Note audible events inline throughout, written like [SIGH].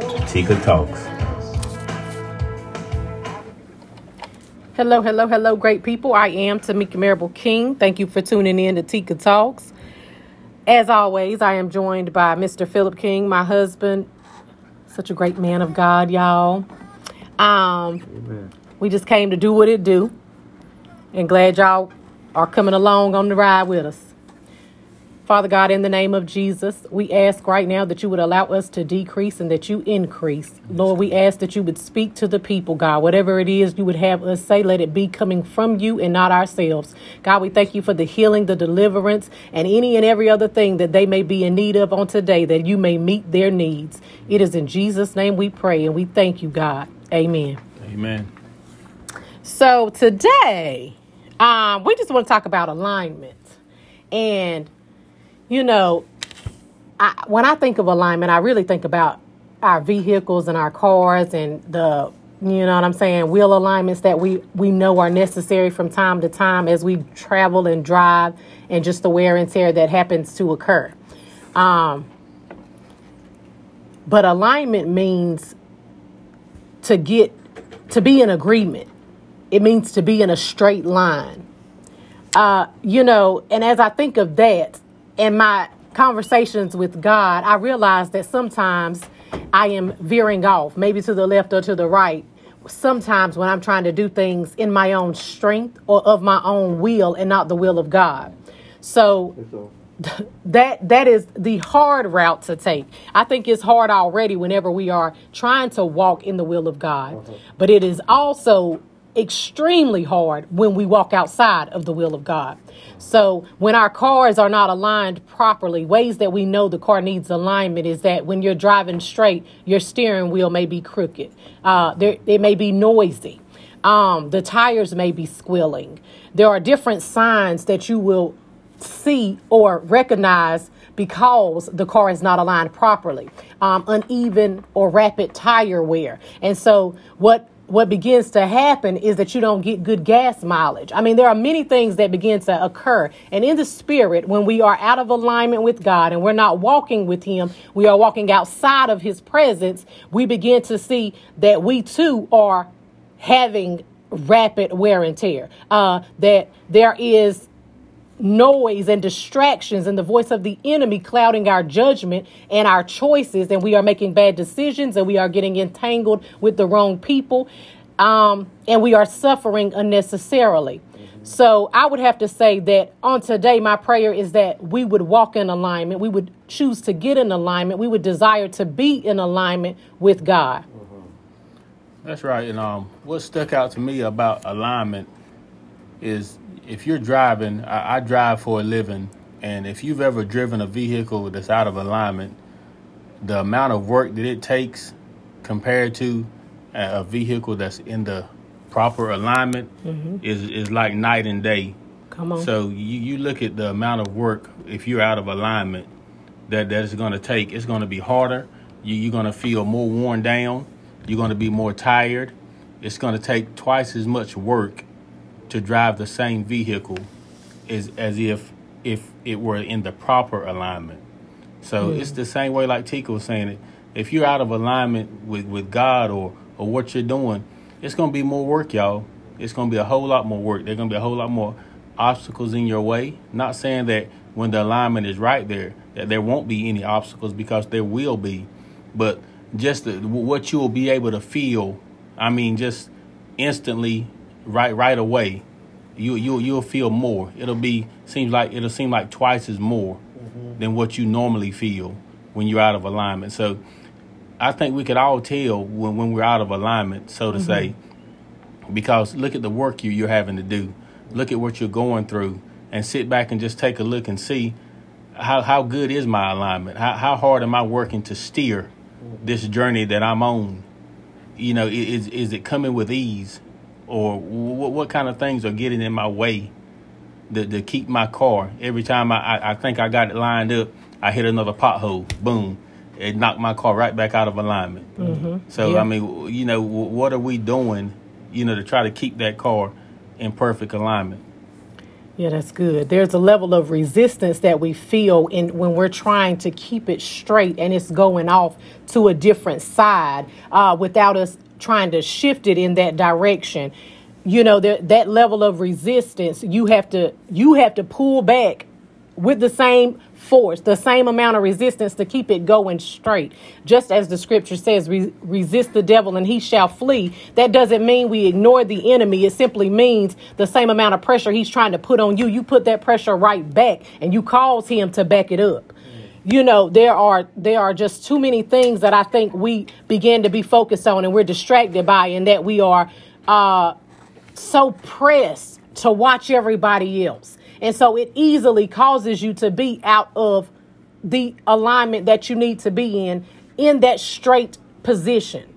to Tika Talks. Hello, hello, hello, great people. I am Tamika Marable King. Thank you for tuning in to Tika Talks. As always, I am joined by Mr. Philip King, my husband. Such a great man of God, y'all. Um, we just came to do what it do, and glad y'all are coming along on the ride with us. Father God, in the name of Jesus, we ask right now that you would allow us to decrease and that you increase. Lord, we ask that you would speak to the people, God. Whatever it is you would have us say, let it be coming from you and not ourselves. God, we thank you for the healing, the deliverance, and any and every other thing that they may be in need of on today, that you may meet their needs. It is in Jesus' name we pray and we thank you, God. Amen. Amen. So today, um, we just want to talk about alignment. And, you know, I, when I think of alignment, I really think about our vehicles and our cars and the, you know what I'm saying, wheel alignments that we, we know are necessary from time to time as we travel and drive and just the wear and tear that happens to occur. Um, but alignment means to get, to be in agreement. It means to be in a straight line uh, you know, and as I think of that in my conversations with God, I realize that sometimes I am veering off, maybe to the left or to the right. Sometimes when I'm trying to do things in my own strength or of my own will and not the will of God. So [LAUGHS] that that is the hard route to take. I think it's hard already whenever we are trying to walk in the will of God. Uh-huh. But it is also extremely hard when we walk outside of the will of God. So, when our cars are not aligned properly, ways that we know the car needs alignment is that when you're driving straight, your steering wheel may be crooked, uh, there, it may be noisy, um, the tires may be squealing. There are different signs that you will see or recognize because the car is not aligned properly, um, uneven or rapid tire wear. And so, what what begins to happen is that you don't get good gas mileage. I mean, there are many things that begin to occur. And in the spirit, when we are out of alignment with God and we're not walking with Him, we are walking outside of His presence, we begin to see that we too are having rapid wear and tear. Uh, that there is noise and distractions and the voice of the enemy clouding our judgment and our choices and we are making bad decisions and we are getting entangled with the wrong people um, and we are suffering unnecessarily. So i would have to say that on today my prayer is that we would walk in alignment. We would choose to get in alignment. We would desire to be in alignment with god. That's right. And um, what stuck out to me about alignment is if you're driving, I, I drive for a living, and if you've ever driven a vehicle that's out of alignment, the amount of work that it takes compared to a, vehicle that's in the proper alignment mm-hmm. is is like night and day. come on So you, you look at the amount of work if you're out of alignment that that is going to take. It's going to be harder. You, you're going to feel more worn down. You're going to be more tired. It's going to take twice as much work to drive the same vehicle as as if if it were in the proper alignment. So it's the same way like Tika was saying it. If you're out of alignment with, with God or or what you're doing, it's gonna be more work, y'all. It's gonna be a whole lot more work. There's gonna be a whole lot more obstacles in your way. Not saying that when the alignment is right there, that there won't be any obstacles because there will be, but just the, what you will be able to feel. I mean, just instantly, right right away, you you you'll feel more. It'll be seems like it'll seem like twice as more mm-hmm. than what you normally feel when you're out of alignment. So I think we could all tell when, when we're out of alignment, so to say, mm-hmm. because look at the work you, you're having to do. Look at what you're going through and sit back and just take a look and see how, how good is my alignment? How, how hard am I working to steer mm-hmm. this journey that I'm on? You know, is, is it coming with ease? Or what, what kind of things are getting in my way to, to keep my car? Every time I, I, I think I got it lined up, I hit another pothole. Boom. It knocked my car right back out of alignment. Mm-hmm. So, Yeah. I mean, you know, what are we doing, you know, to try to keep that car in perfect alignment? Yeah, that's good. There's a level of resistance that we feel in when we're trying to keep it straight and it's going off to a different side uh, without us trying to shift it in that direction. You know, that that level of resistance, you have to you have to pull back with the same force, the same amount of resistance to keep it going straight. Just as the scripture says, re- resist the devil and he shall flee. That doesn't mean we ignore the enemy. It simply means the same amount of pressure he's trying to put on you, you put that pressure right back and you cause him to back it up. You know, there are there are just too many things that I think we begin to be focused on and we're distracted by and that we are uh so pressed to watch everybody else and so it easily causes you to be out of the alignment that you need to be in, in that straight position.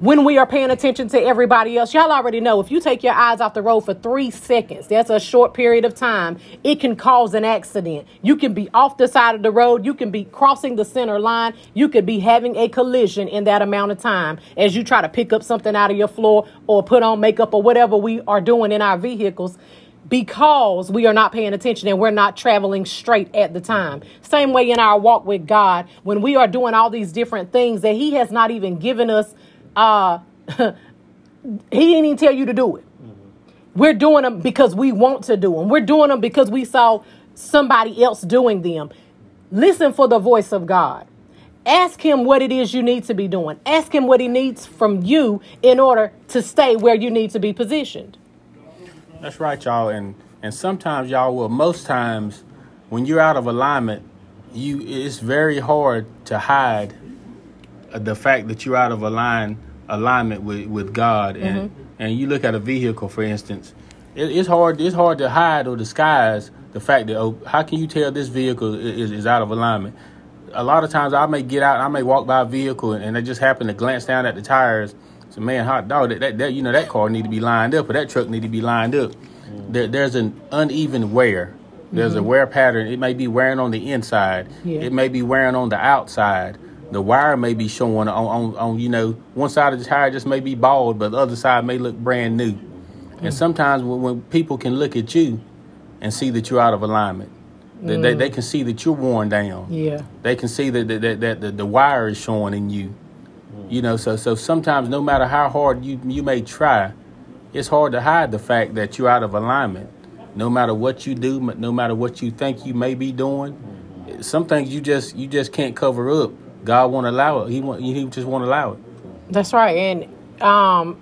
When we are paying attention to everybody else, y'all already know if you take your eyes off the road for three seconds, that's a short period of time, it can cause an accident. You can be off the side of the road, you can be crossing the center line, you could be having a collision in that amount of time as you try to pick up something out of your floor or put on makeup or whatever we are doing in our vehicles because we are not paying attention and we're not traveling straight at the time. Same way in our walk with God, when we are doing all these different things that He has not even given us, uh, [LAUGHS] He didn't even tell you to do it. Mm-hmm. We're doing them because we want to do them. We're doing them because we saw somebody else doing them. Listen for the voice of God. Ask him what it is you need to be doing. Ask him what he needs from you in order to stay where you need to be positioned. That's right, y'all. And and sometimes y'all will. Most times, when you're out of alignment, you it's very hard to hide the fact that you're out of align alignment with with God. And mm-hmm. and you look at a vehicle, for instance, it, it's hard. It's hard to hide or disguise the fact that oh, how can you tell this vehicle is, is out of alignment? A lot of times, I may get out, I may walk by a vehicle, and, and I just happen to glance down at the tires so man, hot dog, that, that, that you know that car need to be lined up, or that truck need to be lined up. Mm. There, there's an uneven wear. There's mm-hmm. a wear pattern. It may be wearing on the inside. Yeah. It may be wearing on the outside. The wire may be showing on, on, on, you know, one side of the tire just may be bald, but the other side may look brand new. Mm. And sometimes when, when, people can look at you and see that you're out of alignment, they, they, they, can see that you're worn down. Yeah. They can see that, that, that, that the, the wire is showing in you. You know, so so sometimes no matter how hard you you may try, it's hard to hide the fact that you're out of alignment. No matter what you do, no matter what you think you may be doing, some things you just you just can't cover up. God won't allow it. He want he just won't allow it. That's right. And um,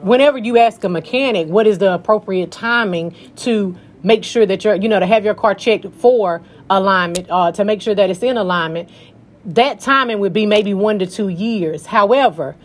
whenever you ask a mechanic what is the appropriate timing to make sure that you're you know to have your car checked for alignment uh, to make sure that it's in alignment that timing would be maybe one to two years. However,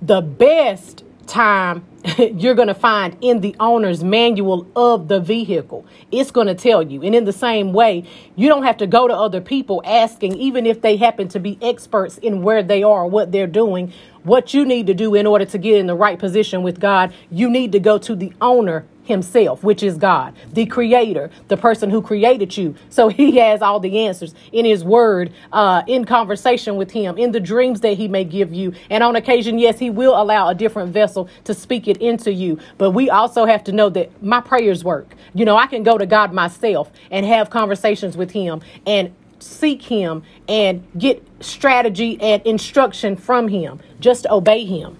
the best time [LAUGHS] you're going to find in the owner's manual of the vehicle. It's going to tell you. And in the same way, you don't have to go to other people asking, even if they happen to be experts in where they are, what they're doing, what you need to do in order to get in the right position with God. You need to go to the owner himself, which is God, the creator, the person who created you. So he has all the answers in his word, uh, in conversation with him, in the dreams that he may give you. And on occasion, yes, he will allow a different vessel to speak it into you. But we also have to know that my prayers work. You know, I can go to God myself and have conversations with him and seek him and get strategy and instruction from him. Just obey him.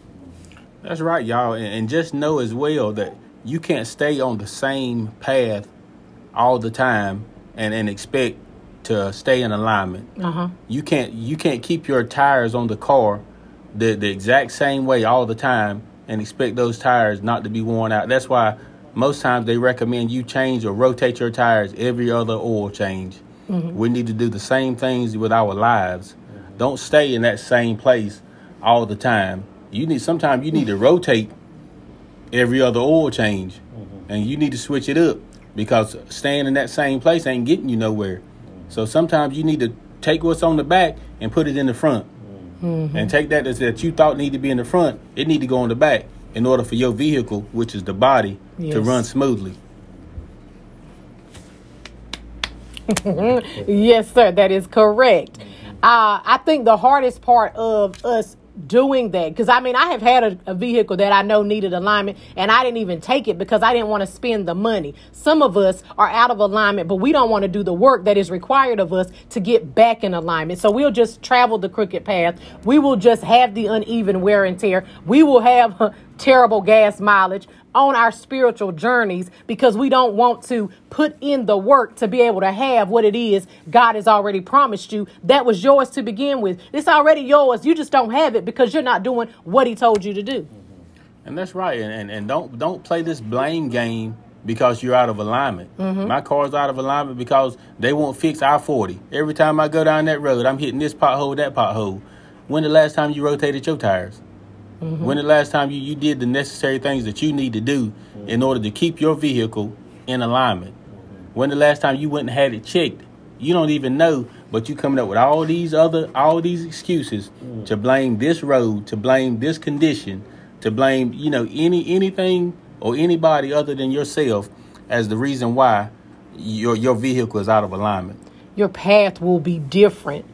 That's right, y'all. And just know as well that you can't stay on the same path all the time and, and expect to stay in alignment. Uh-huh. You can't you can't keep your tires on the car the the exact same way all the time and expect those tires not to be worn out. That's why most times they recommend you change or rotate your tires every other oil change. Mm-hmm. We need to do the same things with our lives. Don't stay in that same place all the time. You need sometimes you need to rotate every other oil change, mm-hmm. and you need to switch it up because staying in that same place ain't getting you nowhere. Mm-hmm. So sometimes you need to take what's on the back and put it in the front, mm-hmm. and take that that you thought need to be in the front, it need to go on the back in order for your vehicle, which is the body, yes. to run smoothly. [LAUGHS] yes, sir, that is correct. Uh, I think the hardest part of us doing that because I mean I have had a, a, vehicle that I know needed alignment and I didn't even take it because I didn't want to spend the money. Some of us are out of alignment, but we don't want to do the work that is required of us to get back in alignment. So we'll just travel the crooked path. We will just have the uneven wear and tear. We will have [LAUGHS] terrible gas mileage on our spiritual journeys because we don't want to put in the work to be able to have what it is God has already promised you. That was yours to begin with. It's already yours. You just don't have it because you're not doing what He told you to do. And that's right. And and, and don't don't play this blame game because you're out of alignment. Mm-hmm. My car's out of alignment because they won't fix I 40. Every time I go down that road, I'm hitting this pothole, that pothole. When the last time you rotated your tires? Mm-hmm. When the last time you, you did the necessary things that you need to do mm-hmm. in order to keep your vehicle in alignment? When the last time you went and had it checked? You don't even know, but you coming up with all these other all these excuses mm. to blame this road, to blame this condition, to blame, you know, any anything or anybody other than yourself as the reason why your your vehicle is out of alignment. Your path will be different.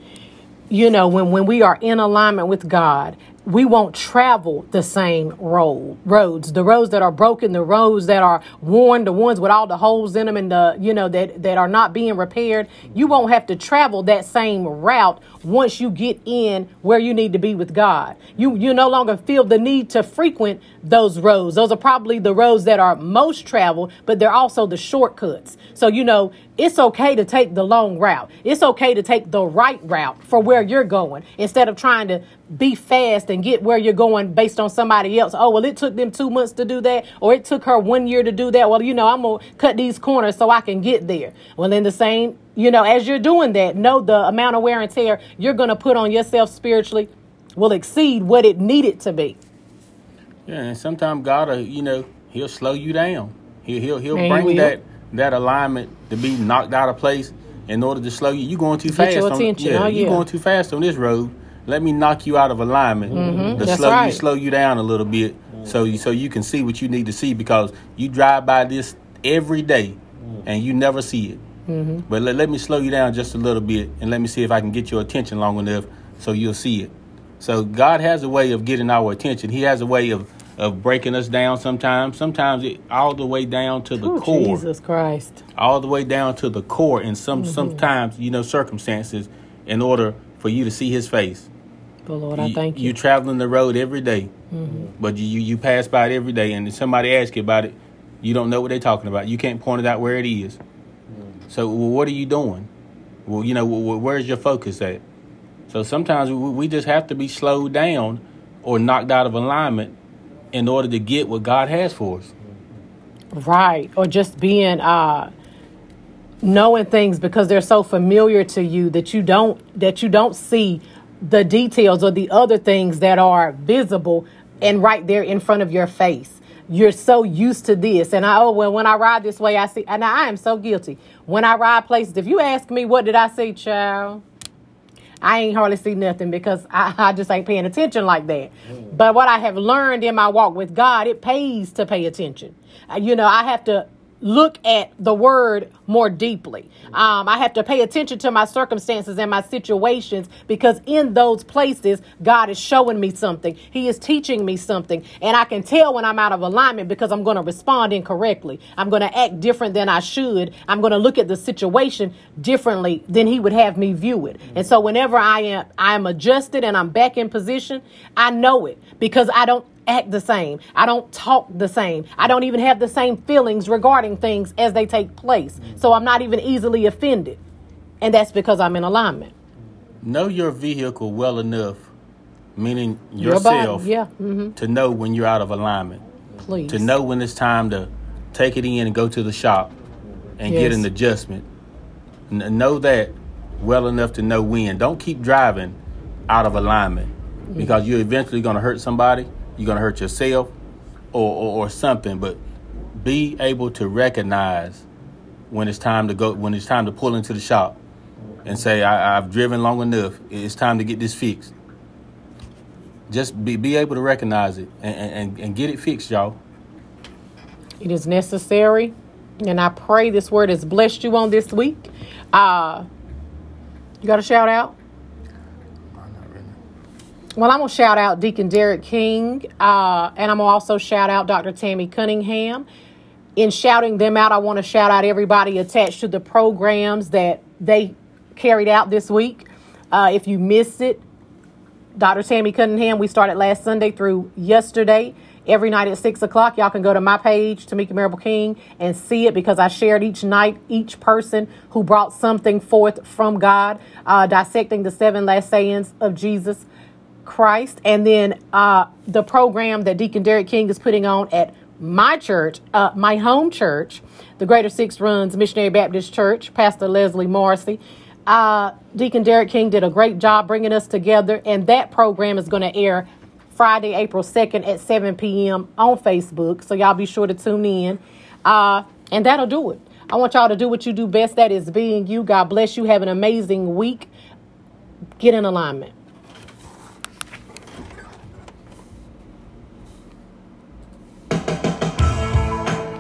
You know, when when we are in alignment with God we won't travel the same road roads. The roads that are broken the roads that are worn the ones with all the holes in them and the you know that that are not being repaired you won't have to travel that same route once you get in where you need to be with god. You you no longer feel the need to frequent those roads those are probably the roads that are most traveled but they're also the shortcuts so you know it's okay to take the long route. It's okay to take the right route for where you're going instead of trying to be fast and get where you're going based on somebody else. Oh, well, it took them two months to do that, or it took her one year to do that. Well, you know, I'm going to cut these corners so I can get there. Well, in the same, you know, as you're doing that, know the amount of wear and tear you're going to put on yourself spiritually will exceed what it needed to be. Yeah, and sometimes God, will, you know, He'll slow you down. He'll he'll, he'll bring that that alignment to be knocked out of place in order to slow you. You going too fast. On, attention. Yeah, oh, yeah, you going too fast on this road. Let me knock you out of alignment mm-hmm. to That's slow right. you slow you down a little bit, so you so you can see what you need to see because you drive by this every day and you never see it. Mm-hmm. But let, let me slow you down just a little bit and let me see if I can get your attention long enough so you'll see it. So God has a way of getting our attention. He has a way of of breaking us down sometimes. Sometimes it all the way down to the Ooh, core. Jesus Christ. All the way down to the core in some mm-hmm. sometimes, you know, circumstances in order for you to see his face. But Lord, I thank you. You're traveling the road every day, mm-hmm. but you, you pass by it every day, and if somebody asks you about it, you don't know what they're talking about. You can't point it out where it is. Mm-hmm. So, well, what are you doing? Well, you know, well, where's your focus at? So sometimes we, we just have to be slowed down or knocked out of alignment in order to get what God has for us. Right. Or just being uh knowing things because they're so familiar to you that you don't that you don't see the details or the other things that are visible and right there in front of your face. You're so used to this. And I oh well when I ride this way I see and I am so guilty. When I ride places, if you ask me what did I see, child? I ain't hardly see nothing because I, I just ain't paying attention like that. Mm. But what I have learned in my walk with God, it pays to pay attention. Uh, you know, I have to look at the word more deeply. Um, I have to pay attention to my circumstances and my situations because in those places, God is showing me something. He is teaching me something. And I can tell when I'm out of alignment because I'm going to respond incorrectly. I'm going to act different than I should. I'm going to look at the situation differently than He would have me view it. And so whenever I am, I am adjusted and I'm back in position, I know it because I don't act the same. I don't talk the same. I don't even have the same feelings regarding things as they take place. So I'm not even easily offended. And that's because I'm in alignment. Know your vehicle well enough, meaning yourself, your yeah. Mm-hmm. to know when you're out of alignment. Please. To know when it's time to take it in and go to the shop and yes. get an adjustment. N- know that well enough to know when. Don't keep driving out of alignment because you're eventually going to hurt somebody you're gonna hurt yourself or, or, or something. But be able to recognize when it's time to go when it's time to pull into the shop and say I, have driven long enough. It's time to get this fixed. Just be, be able to recognize it and, and, and get it fixed, y'all. It is necessary, and I pray this word has blessed you on this week. Uh, you got a shout out? Well, I'm gonna shout out Deacon Derek King, uh, and I'm gonna also shout out Dr. Tammy Cunningham. In shouting them out, I want to shout out everybody attached to the programs that they carried out this week. Uh, if you missed it, Dr. Tammy Cunningham, we started last Sunday through yesterday. Every night at six o'clock, y'all can go to my page, Tamika Marable King, and see it because I shared each night each person who brought something forth from God, uh, dissecting the seven last sayings of Jesus Christ. And then uh, the program that Deacon Derek King is putting on at my church, uh, my home church, the Greater Six Runs Missionary Baptist Church, Pastor Leslie Morrissey. Uh, Deacon Derek King did a great job bringing us together, and that program is going to air Friday, April 2nd at 7 p.m. on Facebook. So y'all be sure to tune in. Uh, and that'll do it. I want y'all to do what you do best. That is being you. God bless you. Have an amazing week. Get in alignment.